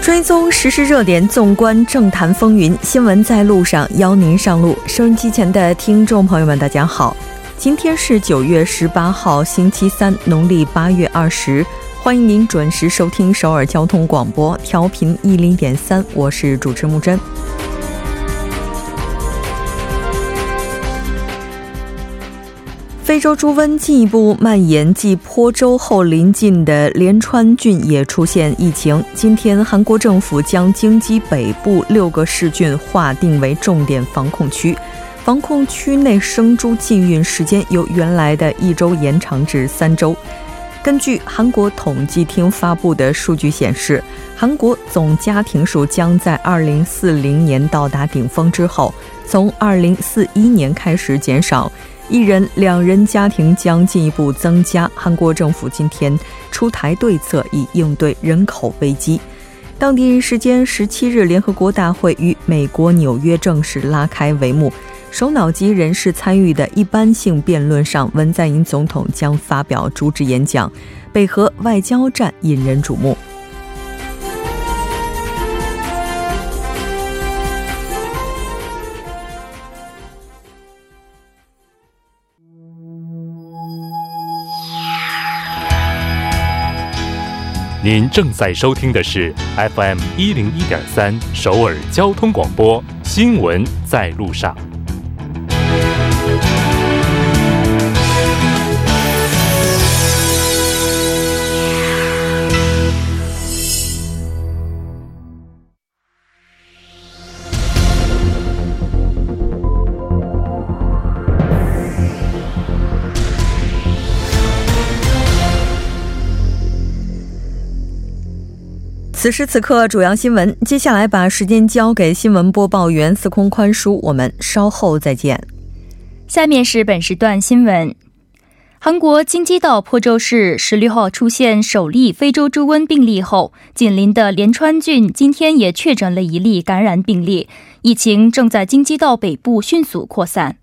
追踪时事热点，纵观政坛风云，新闻在路上，邀您上路。收音机前的听众朋友们，大家好，今天是九月十八号，星期三，农历八月二十。欢迎您准时收听首尔交通广播，调频一零点三，我是主持木真。非洲猪瘟进一步蔓延，继坡州后临近的连川郡也出现疫情。今天，韩国政府将京畿北部六个市郡划定为重点防控区，防控区内生猪禁运时间由原来的一周延长至三周。根据韩国统计厅发布的数据显示，韩国总家庭数将在2040年到达顶峰之后，从2041年开始减少，一人两人家庭将进一步增加。韩国政府今天出台对策以应对人口危机。当地时间17日，联合国大会于美国纽约正式拉开帷幕。首脑级人士参与的一般性辩论上，文在寅总统将发表主旨演讲，北核外交战引人瞩目。您正在收听的是 FM 一零一点三首尔交通广播新闻在路上。此时此刻，主要新闻。接下来把时间交给新闻播报员司空宽叔，我们稍后再见。下面是本时段新闻：韩国京畿道坡州市十六号出现首例非洲猪瘟病例后，紧邻的连川郡今天也确诊了一例感染病例，疫情正在京畿道北部迅速扩散。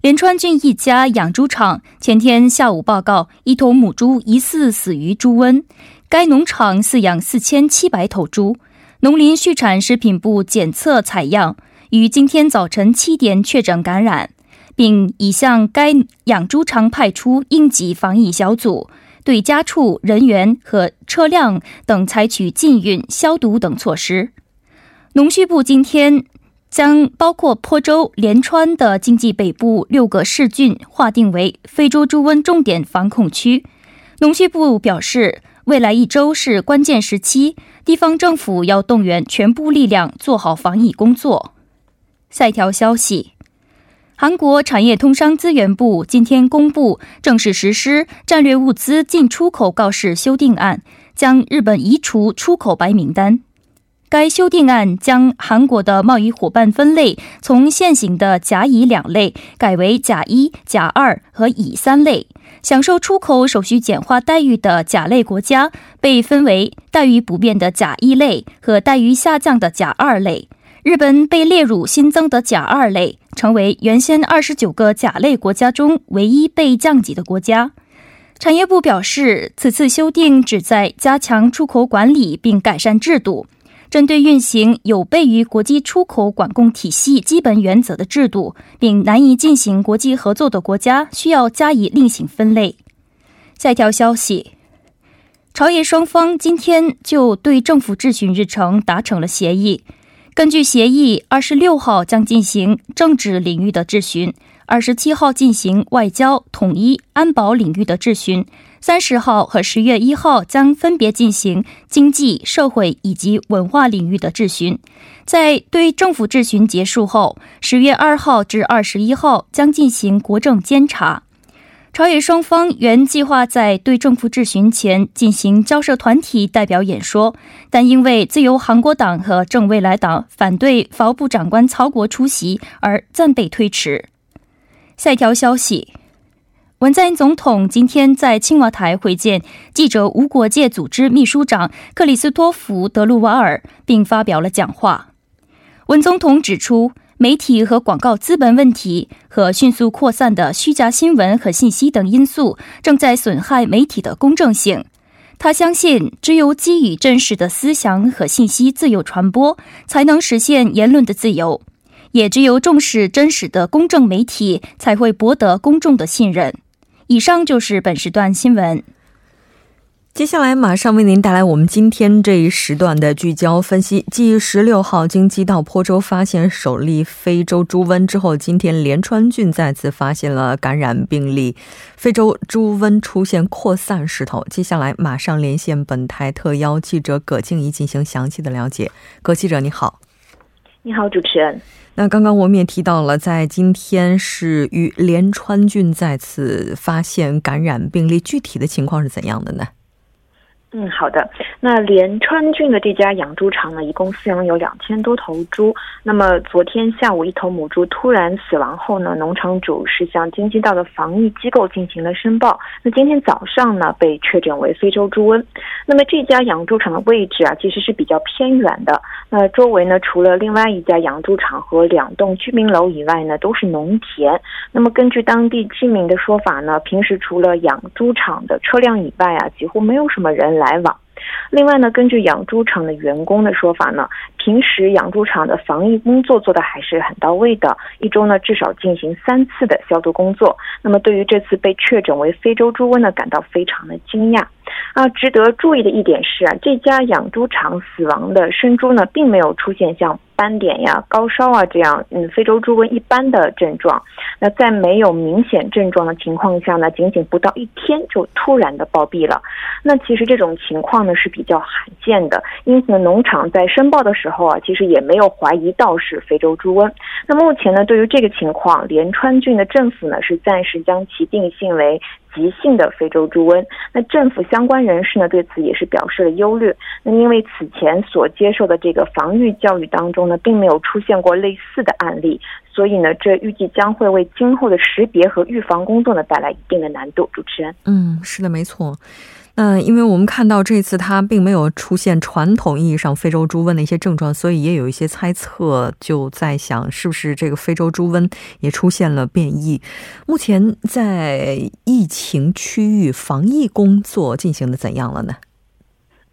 连川郡一家养猪场前天下午报告，一头母猪疑似死于猪瘟。该农场饲养四千七百头猪，农林畜产食品部检测采样，于今天早晨七点确诊感染，并已向该养猪场派出应急防疫小组，对家畜、人员和车辆等采取禁运、消毒等措施。农畜部今天将包括坡州、连川的经济北部六个市郡划定为非洲猪瘟重点防控区。农畜部表示。未来一周是关键时期，地方政府要动员全部力量做好防疫工作。下一条消息，韩国产业通商资源部今天公布正式实施战略物资进出口告示修订案，将日本移除出口白名单。该修订案将韩国的贸易伙伴分类从现行的甲乙两类改为甲一、甲二和乙三类。享受出口手续简化待遇的甲类国家被分为待遇不变的甲一类和待遇下降的甲二类。日本被列入新增的甲二类，成为原先二十九个甲类国家中唯一被降级的国家。产业部表示，此次修订旨在加强出口管理并改善制度。针对运行有悖于国际出口管控体系基本原则的制度，并难以进行国际合作的国家，需要加以另行分类。下一条消息：朝野双方今天就对政府质询日程达成了协议。根据协议，二十六号将进行政治领域的质询，二十七号进行外交、统一、安保领域的质询。三十号和十月一号将分别进行经济社会以及文化领域的质询，在对政府质询结束后，十月二号至二十一号将进行国政监察。朝野双方原计划在对政府质询前进行交涉团体代表演说，但因为自由韩国党和正未来党反对法务部长官曹国出席而暂被推迟。下一条消息。文在寅总统今天在青瓦台会见记者无国界组织秘书长克里斯托弗·德鲁瓦尔，并发表了讲话。文总统指出，媒体和广告资本问题和迅速扩散的虚假新闻和信息等因素正在损害媒体的公正性。他相信，只有基于真实的思想和信息自由传播，才能实现言论的自由。也只有重视真实的公正媒体，才会博得公众的信任。以上就是本时段新闻。接下来马上为您带来我们今天这一时段的聚焦分析。继十六号京畿道坡州发现首例非洲猪瘟之后，今天连川郡再次发现了感染病例，非洲猪瘟出现扩散势头。接下来马上连线本台特邀记者葛静怡进行详细的了解。葛记者你好，你好，主持人。那刚刚我们也提到了，在今天是与连川郡再次发现感染病例，具体的情况是怎样的呢？嗯，好的。那连川郡的这家养猪场呢，一共饲养有两千多头猪。那么昨天下午，一头母猪突然死亡后呢，农场主是向京畿道的防疫机构进行了申报。那今天早上呢，被确诊为非洲猪瘟。那么这家养猪场的位置啊，其实是比较偏远的。那周围呢，除了另外一家养猪场和两栋居民楼以外呢，都是农田。那么根据当地居民的说法呢，平时除了养猪场的车辆以外啊，几乎没有什么人。来往。另外呢，根据养猪场的员工的说法呢，平时养猪场的防疫工作做的还是很到位的，一周呢至少进行三次的消毒工作。那么对于这次被确诊为非洲猪瘟呢，感到非常的惊讶。啊，值得注意的一点是啊，这家养猪场死亡的生猪呢，并没有出现像斑点呀、高烧啊这样嗯非洲猪瘟一般的症状。那在没有明显症状的情况下呢，仅仅不到一天就突然的暴毙了。那其实这种情况呢是比较罕见的，因此呢，农场在申报的时候啊，其实也没有怀疑到是非洲猪瘟。那目前呢，对于这个情况，连川郡的政府呢是暂时将其定性为。急性的非洲猪瘟，那政府相关人士呢对此也是表示了忧虑。那因为此前所接受的这个防御教育当中呢，并没有出现过类似的案例，所以呢，这预计将会为今后的识别和预防工作呢带来一定的难度。主持人，嗯，是的，没错。嗯，因为我们看到这次它并没有出现传统意义上非洲猪瘟的一些症状，所以也有一些猜测，就在想是不是这个非洲猪瘟也出现了变异。目前在疫情区域防疫工作进行的怎样了呢？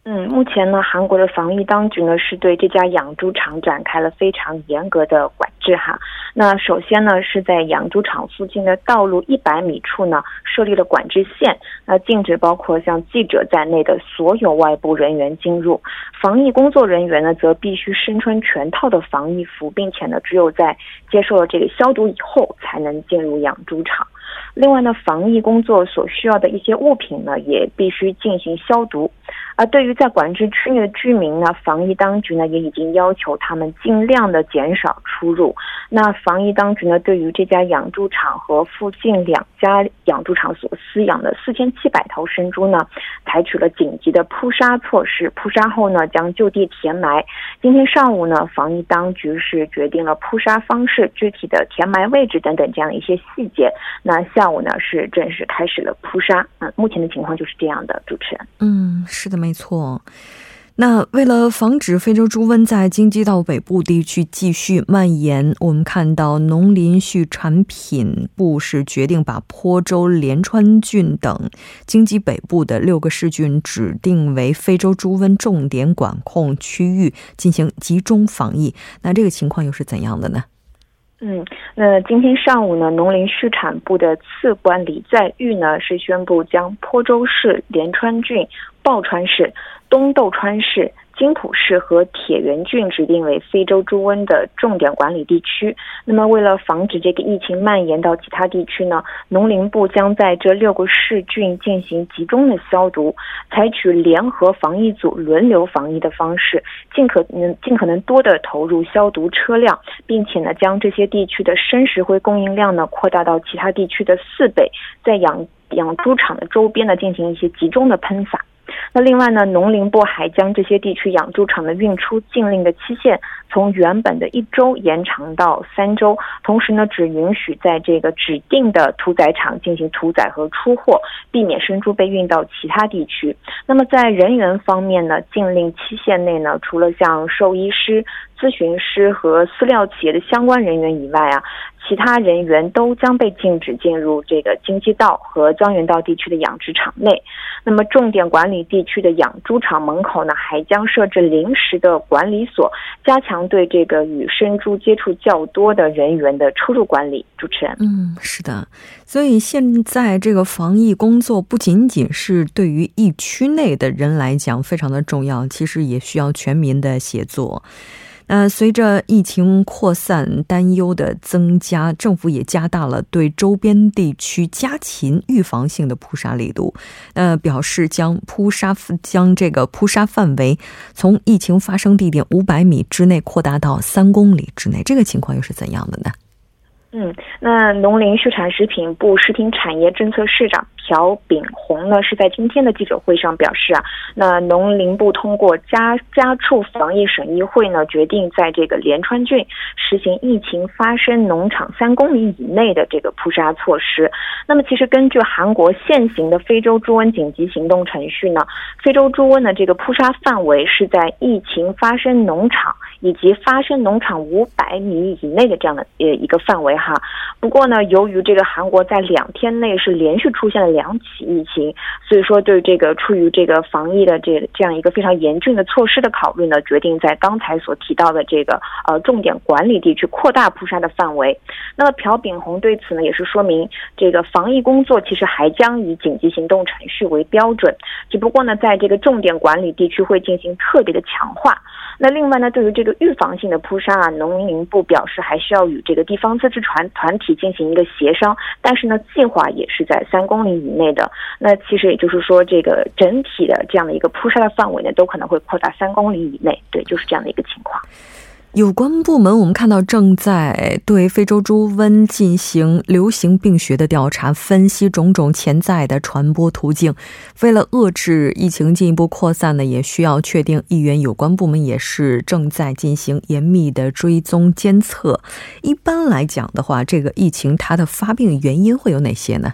嗯，目前呢，韩国的防疫当局呢是对这家养猪场展开了非常严格的管制哈。那首先呢是在养猪场附近的道路一百米处呢设立了管制线，那禁止包括像记者在内的所有外部人员进入。防疫工作人员呢则必须身穿全套的防疫服，并且呢只有在接受了这个消毒以后才能进入养猪场。另外呢，防疫工作所需要的一些物品呢，也必须进行消毒。而对于在管制区内的居民呢，防疫当局呢也已经要求他们尽量的减少出入。那防疫当局呢，对于这家养猪场和附近两家养猪场所饲养的四千七百头生猪呢，采取了紧急的扑杀措施。扑杀后呢，将就地填埋。今天上午呢，防疫当局是决定了扑杀方式、具体的填埋位置等等这样的一些细节。那下午呢是正式开始了扑杀。嗯，目前的情况就是这样的，主持人。嗯，是的，没错。那为了防止非洲猪瘟在京畿道北部地区继续蔓延，我们看到农林畜产品部是决定把坡州、连川郡等京畿北部的六个市郡指定为非洲猪瘟重点管控区域，进行集中防疫。那这个情况又是怎样的呢？嗯，那今天上午呢，农林畜产部的次官李在玉呢是宣布将坡州市、连川郡、抱川市。东豆川市。金浦市和铁原郡指定为非洲猪瘟的重点管理地区。那么，为了防止这个疫情蔓延到其他地区呢，农林部将在这六个市郡进行集中的消毒，采取联合防疫组轮流防疫的方式，尽可能尽可能多的投入消毒车辆，并且呢，将这些地区的生石灰供应量呢扩大到其他地区的四倍，在养养猪场的周边呢进行一些集中的喷洒。那另外呢，农林部还将这些地区养猪场的运出禁令的期限从原本的一周延长到三周，同时呢，只允许在这个指定的屠宰场进行屠宰和出货，避免生猪被运到其他地区。那么在人员方面呢，禁令期限内呢，除了像兽医师。咨询师和饲料企业的相关人员以外啊，其他人员都将被禁止进入这个京畿道和江原道地区的养殖场内。那么，重点管理地区的养猪场门口呢，还将设置临时的管理所，加强对这个与生猪接触较多的人员的出入管理。主持人，嗯，是的。所以现在这个防疫工作不仅仅是对于疫区内的人来讲非常的重要，其实也需要全民的协作。那随着疫情扩散担忧的增加，政府也加大了对周边地区家禽预防性的扑杀力度。呃，表示将扑杀将这个扑杀范围从疫情发生地点五百米之内扩大到三公里之内。这个情况又是怎样的呢？嗯，那农林畜产食品部食品产业政策市长朴炳宏呢，是在今天的记者会上表示啊，那农林部通过家家畜防疫审议会呢，决定在这个连川郡实行疫情发生农场三公里以内的这个扑杀措施。那么，其实根据韩国现行的非洲猪瘟紧急行动程序呢，非洲猪瘟的这个扑杀范围是在疫情发生农场以及发生农场五百米以内的这样的呃一个范围。哈，不过呢，由于这个韩国在两天内是连续出现了两起疫情，所以说对这个出于这个防疫的这这样一个非常严峻的措施的考虑呢，决定在刚才所提到的这个呃重点管理地区扩大扑杀的范围。那么朴炳宏对此呢也是说明，这个防疫工作其实还将以紧急行动程序为标准，只不过呢在这个重点管理地区会进行特别的强化。那另外呢，对于这个预防性的扑杀啊，农林部表示还需要与这个地方自治团团体进行一个协商，但是呢，计划也是在三公里以内的。那其实也就是说，这个整体的这样的一个扑杀的范围呢，都可能会扩大三公里以内。对，就是这样的一个情况。有关部门，我们看到正在对非洲猪瘟进行流行病学的调查，分析种种潜在的传播途径。为了遏制疫情进一步扩散呢，也需要确定疫源。有关部门也是正在进行严密的追踪监测。一般来讲的话，这个疫情它的发病原因会有哪些呢？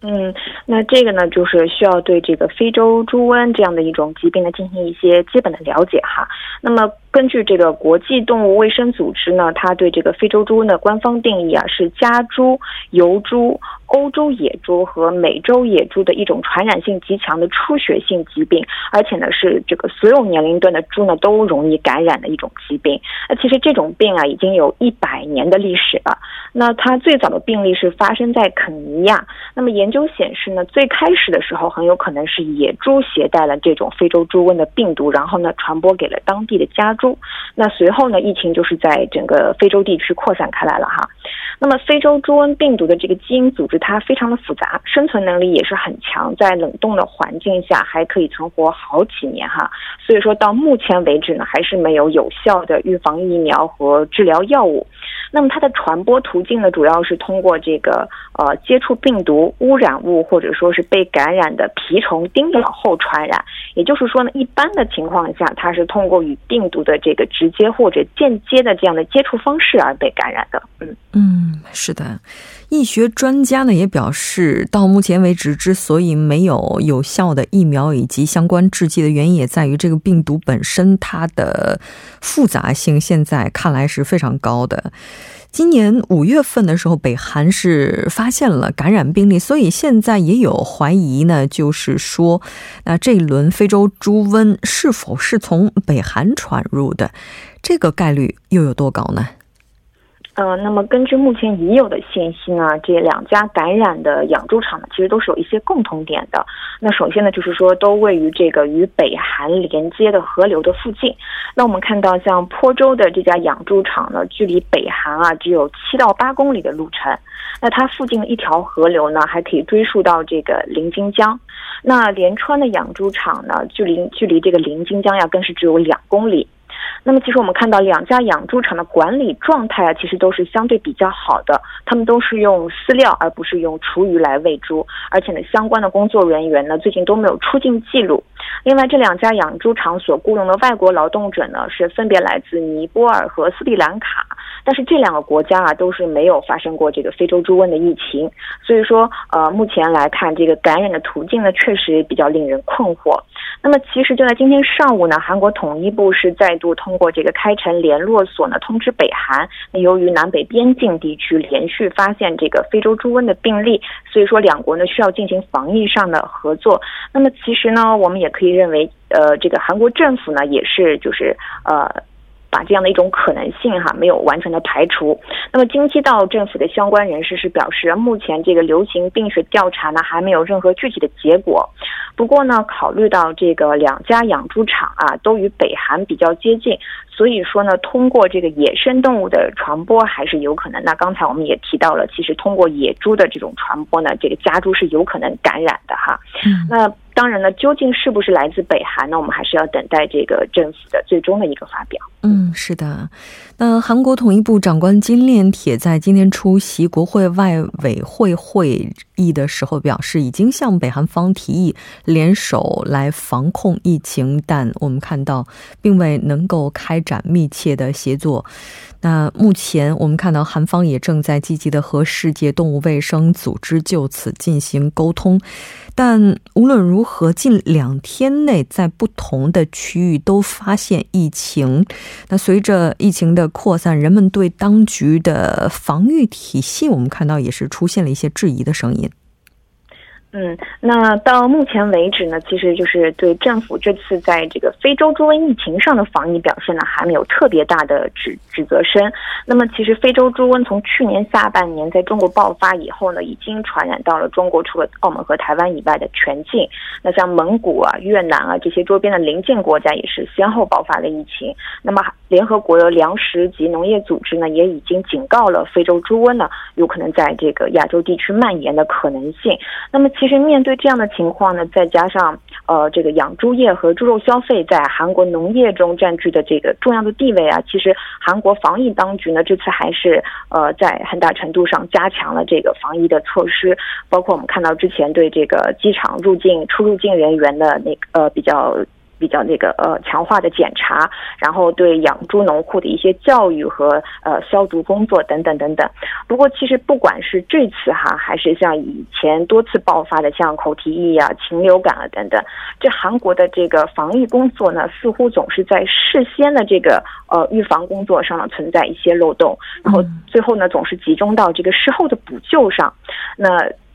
嗯，那这个呢，就是需要对这个非洲猪瘟这样的一种疾病呢进行一些基本的了解哈。那么根据这个国际动物卫生组织呢，它对这个非洲猪瘟的官方定义啊是家猪、疣猪。欧洲野猪和美洲野猪的一种传染性极强的出血性疾病，而且呢是这个所有年龄段的猪呢都容易感染的一种疾病。那其实这种病啊已经有一百年的历史了。那它最早的病例是发生在肯尼亚。那么研究显示呢，最开始的时候很有可能是野猪携带了这种非洲猪瘟的病毒，然后呢传播给了当地的家猪。那随后呢，疫情就是在整个非洲地区扩散开来了哈。那么非洲猪瘟病毒的这个基因组织。它非常的复杂，生存能力也是很强，在冷冻的环境下还可以存活好几年哈。所以说到目前为止呢，还是没有有效的预防疫苗和治疗药物。那么它的传播途径呢，主要是通过这个呃接触病毒污染物或者说是被感染的蜱虫叮咬后传染。也就是说呢，一般的情况下，它是通过与病毒的这个直接或者间接的这样的接触方式而被感染的。嗯嗯是的。医学专家呢也表示，到目前为止，之所以没有有效的疫苗以及相关制剂的原因，也在于这个病毒本身它的复杂性，现在看来是非常高的。今年五月份的时候，北韩是发现了感染病例，所以现在也有怀疑呢，就是说，那这一轮非洲猪瘟是否是从北韩传入的？这个概率又有多高呢？呃，那么根据目前已有的信息呢，这两家感染的养猪场呢，其实都是有一些共同点的。那首先呢，就是说都位于这个与北韩连接的河流的附近。那我们看到，像坡州的这家养猪场呢，距离北韩啊只有七到八公里的路程。那它附近的一条河流呢，还可以追溯到这个临津江。那连川的养猪场呢，距离距离这个临津江呀，更是只有两公里。那么其实我们看到两家养猪场的管理状态啊，其实都是相对比较好的，他们都是用饲料而不是用厨余来喂猪，而且呢，相关的工作人员呢最近都没有出境记录。另外，这两家养猪场所雇佣的外国劳动者呢，是分别来自尼泊尔和斯里兰卡。但是这两个国家啊，都是没有发生过这个非洲猪瘟的疫情，所以说，呃，目前来看，这个感染的途径呢，确实比较令人困惑。那么，其实就在今天上午呢，韩国统一部是再度通过这个开城联络所呢，通知北韩，那由于南北边境地区连续发现这个非洲猪瘟的病例，所以说两国呢需要进行防疫上的合作。那么，其实呢，我们也可以认为，呃，这个韩国政府呢，也是就是呃。把这样的一种可能性哈没有完全的排除。那么京畿道政府的相关人士是表示，目前这个流行病学调查呢还没有任何具体的结果。不过呢，考虑到这个两家养猪场啊都与北韩比较接近，所以说呢，通过这个野生动物的传播还是有可能。那刚才我们也提到了，其实通过野猪的这种传播呢，这个家猪是有可能感染的哈。那。当然了，究竟是不是来自北韩呢？我们还是要等待这个政府的最终的一个发表。嗯，是的。那韩国统一部长官金炼铁在今天出席国会外委会会议的时候表示，已经向北韩方提议联手来防控疫情，但我们看到并未能够开展密切的协作。那目前我们看到韩方也正在积极的和世界动物卫生组织就此进行沟通，但无论如何，近两天内在不同的区域都发现疫情。那随着疫情的扩散，人们对当局的防御体系，我们看到也是出现了一些质疑的声音。嗯，那到目前为止呢，其实就是对政府这次在这个非洲猪瘟疫情上的防疫表现呢，还没有特别大的指指责声。那么，其实非洲猪瘟从去年下半年在中国爆发以后呢，已经传染到了中国除了澳门和台湾以外的全境。那像蒙古啊、越南啊这些周边的邻近国家也是先后爆发了疫情。那么，联合国的粮食及农业组织呢，也已经警告了非洲猪瘟呢，有可能在这个亚洲地区蔓延的可能性。那么，其实面对这样的情况呢，再加上呃这个养猪业和猪肉消费在韩国农业中占据的这个重要的地位啊，其实韩国防疫当局呢这次还是呃在很大程度上加强了这个防疫的措施，包括我们看到之前对这个机场入境出入境人员的那个呃比较。比较那个呃强化的检查，然后对养猪农户的一些教育和呃消毒工作等等等等。不过其实不管是这次哈，还是像以前多次爆发的像口蹄疫啊、禽流感啊等等，这韩国的这个防疫工作呢，似乎总是在事先的这个呃预防工作上呢存在一些漏洞，然后最后呢总是集中到这个事后的补救上。那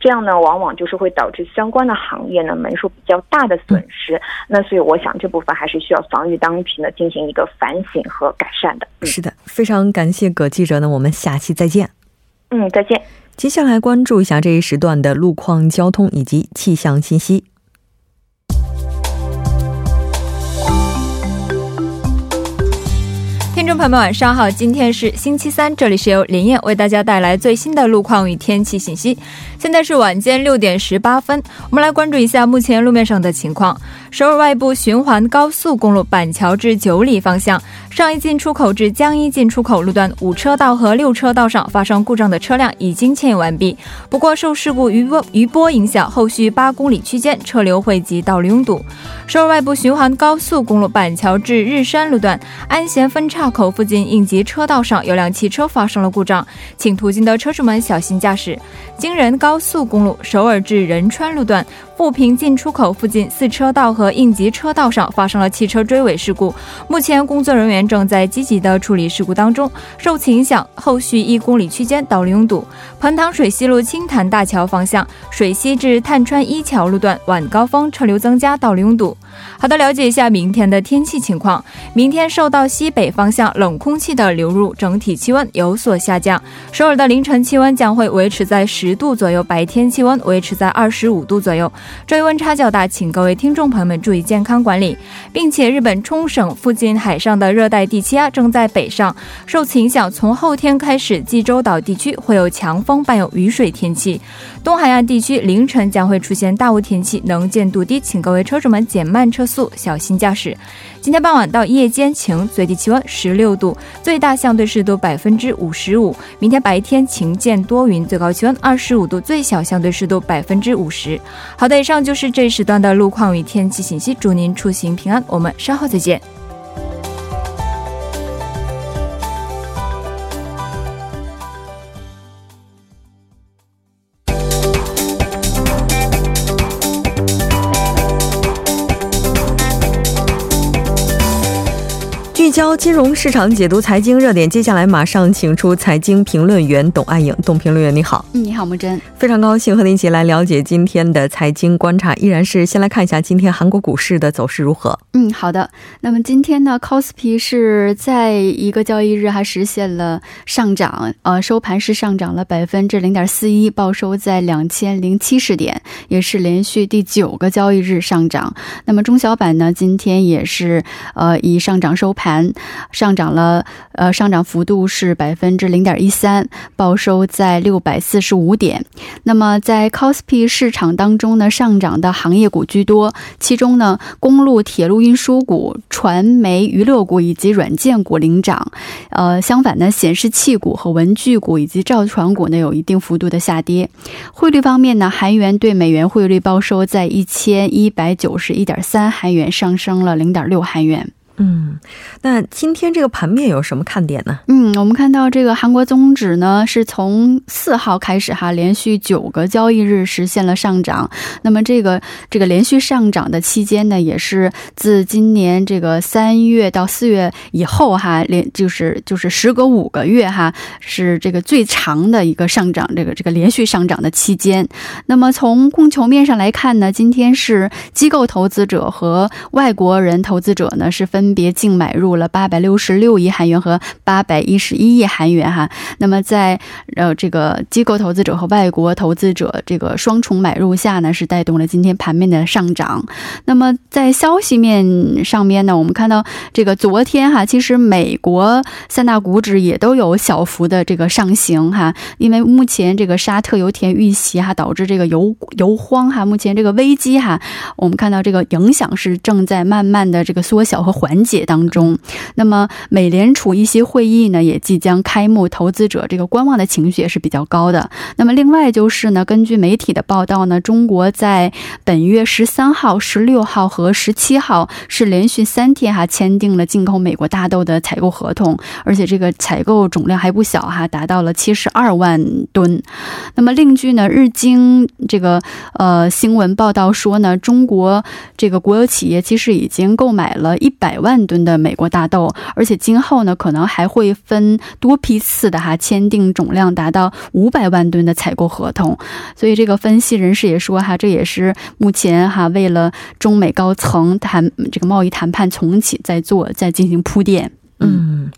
这样呢，往往就是会导致相关的行业呢门数比较大的损失。那所以我想这部分还是需要防御当局呢进行一个反省和改善的。是的，非常感谢葛记者呢，我们下期再见。嗯，再见。接下来关注一下这一时段的路况、交通以及气象信息。听众朋友们，晚上好！今天是星期三，这里是由林燕为大家带来最新的路况与天气信息。现在是晚间六点十八分，我们来关注一下目前路面上的情况。首尔外部循环高速公路板桥至九里方向。上一进出口至江一进出口路段五车道和六车道上发生故障的车辆已经迁移完毕。不过受事故余波余波影响，后续八公里区间车流汇集，道路拥堵。首尔外部循环高速公路板桥至日山路段安贤分岔口附近应急车道上有辆汽车发生了故障，请途经的车主们小心驾驶。京仁高速公路首尔至仁川路段。富平进出口附近四车道和应急车道上发生了汽车追尾事故，目前工作人员正在积极的处理事故当中。受此影响，后续一公里区间道路拥堵。彭塘水西路青潭大桥方向水西至探川一桥路段晚高峰车流增加，道路拥堵。好的，了解一下明天的天气情况。明天受到西北方向冷空气的流入，整体气温有所下降。首尔的凌晨气温将会维持在十度左右，白天气温维持在二十五度左右。这一温差较大，请各位听众朋友们注意健康管理，并且日本冲绳附近海上的热带低气压正在北上，受此影响，从后天开始，济州岛地区会有强风伴有雨水天气，东海岸地区凌晨将会出现大雾天气，能见度低，请各位车主们减慢车速，小心驾驶。今天傍晚到夜间晴，最低气温十六度，最大相对湿度百分之五十五。明天白天晴间多云，最高气温二十五度，最小相对湿度百分之五十。好的，以上就是这时段的路况与天气信息，祝您出行平安，我们稍后再见。交金融市场解读财经热点，接下来马上请出财经评论员董爱颖。董评论员你好，嗯，你好木真，非常高兴和您一起来了解今天的财经观察。依然是先来看一下今天韩国股市的走势如何。嗯，好的。那么今天呢 c o s p i 是在一个交易日还实现了上涨，呃，收盘是上涨了百分之零点四一，报收在两千零七十点，也是连续第九个交易日上涨。那么中小板呢，今天也是呃以上涨收盘。上涨了，呃，上涨幅度是百分之零点一三，报收在六百四十五点。那么在 c o s p i 市场当中呢，上涨的行业股居多，其中呢，公路、铁路运输股、传媒、娱乐股以及软件股领涨。呃，相反呢，显示器股和文具股以及造船股呢，有一定幅度的下跌。汇率方面呢，韩元对美元汇率报收在一千一百九十一点三韩元，上升了零点六韩元。嗯，那今天这个盘面有什么看点呢？嗯，我们看到这个韩国综指呢，是从四号开始哈，连续九个交易日实现了上涨。那么这个这个连续上涨的期间呢，也是自今年这个三月到四月以后哈，连就是就是时隔五个月哈，是这个最长的一个上涨，这个这个连续上涨的期间。那么从供求面上来看呢，今天是机构投资者和外国人投资者呢是分。分别净买入了八百六十六亿韩元和八百一十一亿韩元哈。那么在呃这个机构投资者和外国投资者这个双重买入下呢，是带动了今天盘面的上涨。那么在消息面上面呢，我们看到这个昨天哈，其实美国三大股指也都有小幅的这个上行哈，因为目前这个沙特油田遇袭哈，导致这个油油荒哈，目前这个危机哈，我们看到这个影响是正在慢慢的这个缩小和缓。缓解当中，那么美联储一些会议呢也即将开幕，投资者这个观望的情绪也是比较高的。那么另外就是呢，根据媒体的报道呢，中国在本月十三号、十六号和十七号是连续三天哈签订了进口美国大豆的采购合同，而且这个采购总量还不小哈，达到了七十二万吨。那么另据呢日经这个呃新闻报道说呢，中国这个国有企业其实已经购买了一百。万吨的美国大豆，而且今后呢，可能还会分多批次的哈签订总量达到五百万吨的采购合同。所以这个分析人士也说哈，这也是目前哈为了中美高层谈这个贸易谈判重启在做，在进行铺垫。嗯。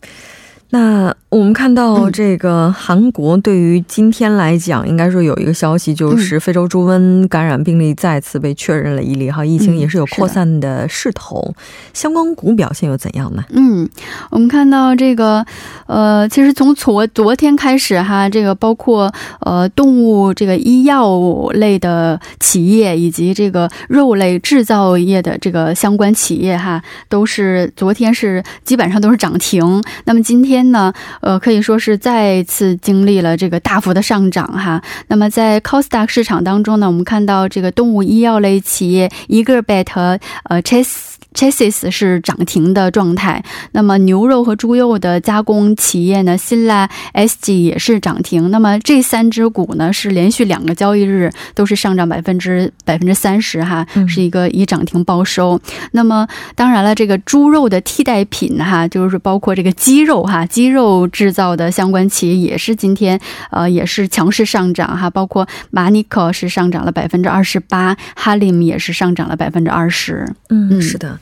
那我们看到这个韩国对于今天来讲，应该说有一个消息，就是非洲猪瘟感染病例再次被确认了一例，哈，疫情也是有扩散的势头。相关股表现又怎样呢？嗯，我们看到这个，呃，其实从昨昨天开始哈，这个包括呃动物这个医药类的企业以及这个肉类制造业的这个相关企业哈，都是昨天是基本上都是涨停。那么今天。呢，呃，可以说是再次经历了这个大幅的上涨哈。那么在 Costa 市场当中呢，我们看到这个动物医药类企业 Eagerbet 和呃 Chase。Chassis 是涨停的状态，那么牛肉和猪肉的加工企业呢，新拉 SG 也是涨停。那么这三只股呢，是连续两个交易日都是上涨百分之百分之三十哈，是一个以涨停报收。那么当然了，这个猪肉的替代品哈，就是包括这个鸡肉哈，鸡肉制造的相关企业也是今天呃也是强势上涨哈，包括 Manico 是上涨了百分之二十八，Halim 也是上涨了百分之二十。嗯，是的。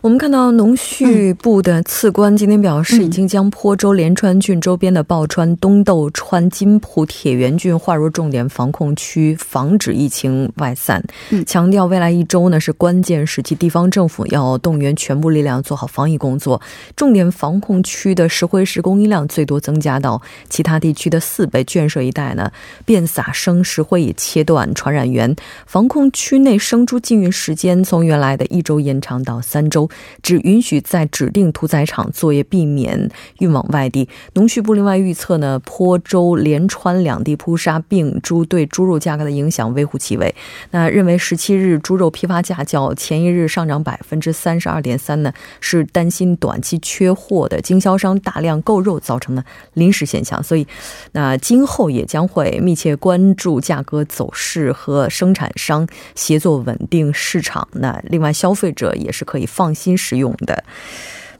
我们看到农畜部的次官今天表示，已经将坡州连川郡周边的报川、东豆川、金浦、铁原郡划入重点防控区，防止疫情外散。强调未来一周呢是关键时期，地方政府要动员全部力量做好防疫工作。重点防控区的石灰石供应量最多增加到其他地区的四倍。建设一带呢，遍撒生石灰以切断传染源。防控区内生猪禁运时间从原来的一周延长到三周。只允许在指定屠宰场作业，避免运往外地。农畜部另外预测呢，坡州、连川两地扑杀病猪对猪肉价格的影响微乎其微。那认为十七日猪肉批发价较前一日上涨百分之三十二点三呢，是担心短期缺货的经销商大量购肉造成的临时现象。所以，那今后也将会密切关注价格走势和生产商协作稳定市场。那另外，消费者也是可以放新使用的。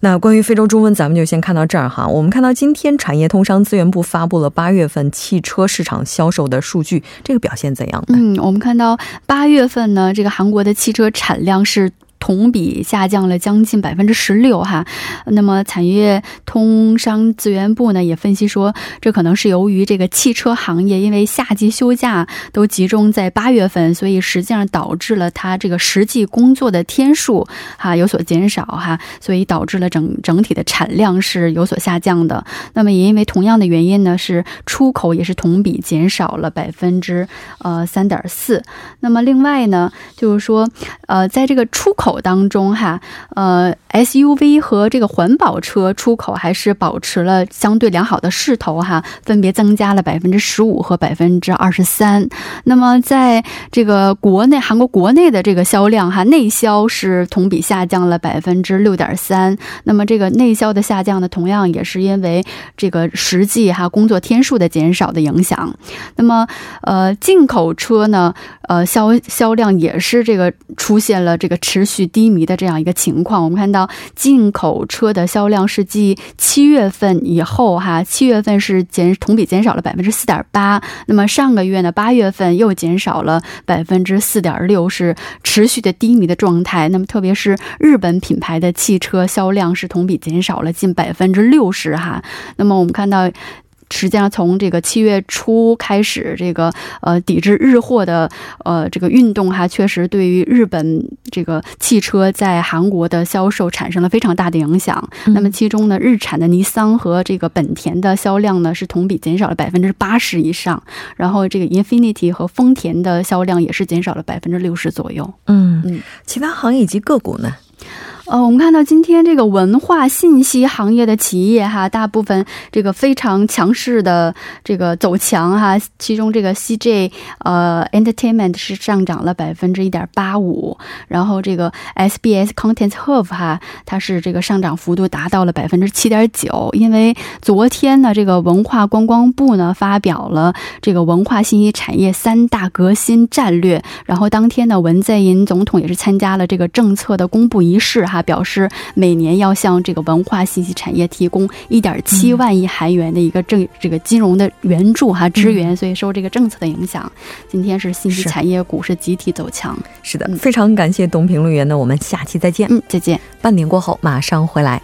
那关于非洲猪瘟，咱们就先看到这儿哈。我们看到今天产业通商资源部发布了八月份汽车市场销售的数据，这个表现怎样？嗯，我们看到八月份呢，这个韩国的汽车产量是。同比下降了将近百分之十六哈，那么产业通商资源部呢也分析说，这可能是由于这个汽车行业因为夏季休假都集中在八月份，所以实际上导致了它这个实际工作的天数哈有所减少哈，所以导致了整整体的产量是有所下降的。那么也因为同样的原因呢，是出口也是同比减少了百分之呃三点四。那么另外呢，就是说呃在这个出口。口当中哈，呃，SUV 和这个环保车出口还是保持了相对良好的势头哈，分别增加了百分之十五和百分之二十三。那么在这个国内，韩国国内的这个销量哈，内销是同比下降了百分之六点三。那么这个内销的下降呢，同样也是因为这个实际哈工作天数的减少的影响。那么呃，进口车呢，呃销销量也是这个出现了这个持续。低迷的这样一个情况，我们看到进口车的销量是继七月份以后哈，七月份是减同比减少了百分之四点八，那么上个月呢，八月份又减少了百分之四点六，是持续的低迷的状态。那么特别是日本品牌的汽车销量是同比减少了近百分之六十哈。那么我们看到。实际上，从这个七月初开始，这个呃抵制日货的呃这个运动哈，确实对于日本这个汽车在韩国的销售产生了非常大的影响。那么其中呢，日产的尼桑和这个本田的销量呢是同比减少了百分之八十以上，然后这个 Infinity 和丰田的销量也是减少了百分之六十左右。嗯嗯，其他行业以及个股呢？呃，我们看到今天这个文化信息行业的企业哈，大部分这个非常强势的这个走强哈，其中这个 CJ 呃 Entertainment 是上涨了百分之一点八五，然后这个 SBS Contents Hub 哈，它是这个上涨幅度达到了百分之七点九，因为昨天呢，这个文化观光部呢发表了这个文化信息产业三大革新战略，然后当天呢，文在寅总统也是参加了这个政策的公布仪式哈。表示每年要向这个文化信息产业提供一点七万亿韩元的一个政这个金融的援助哈支援，所以受这个政策的影响，今天是信息产业股是集体走强。是的，非常感谢董评论员呢，我们下期再见。嗯，再见。半点过后马上回来。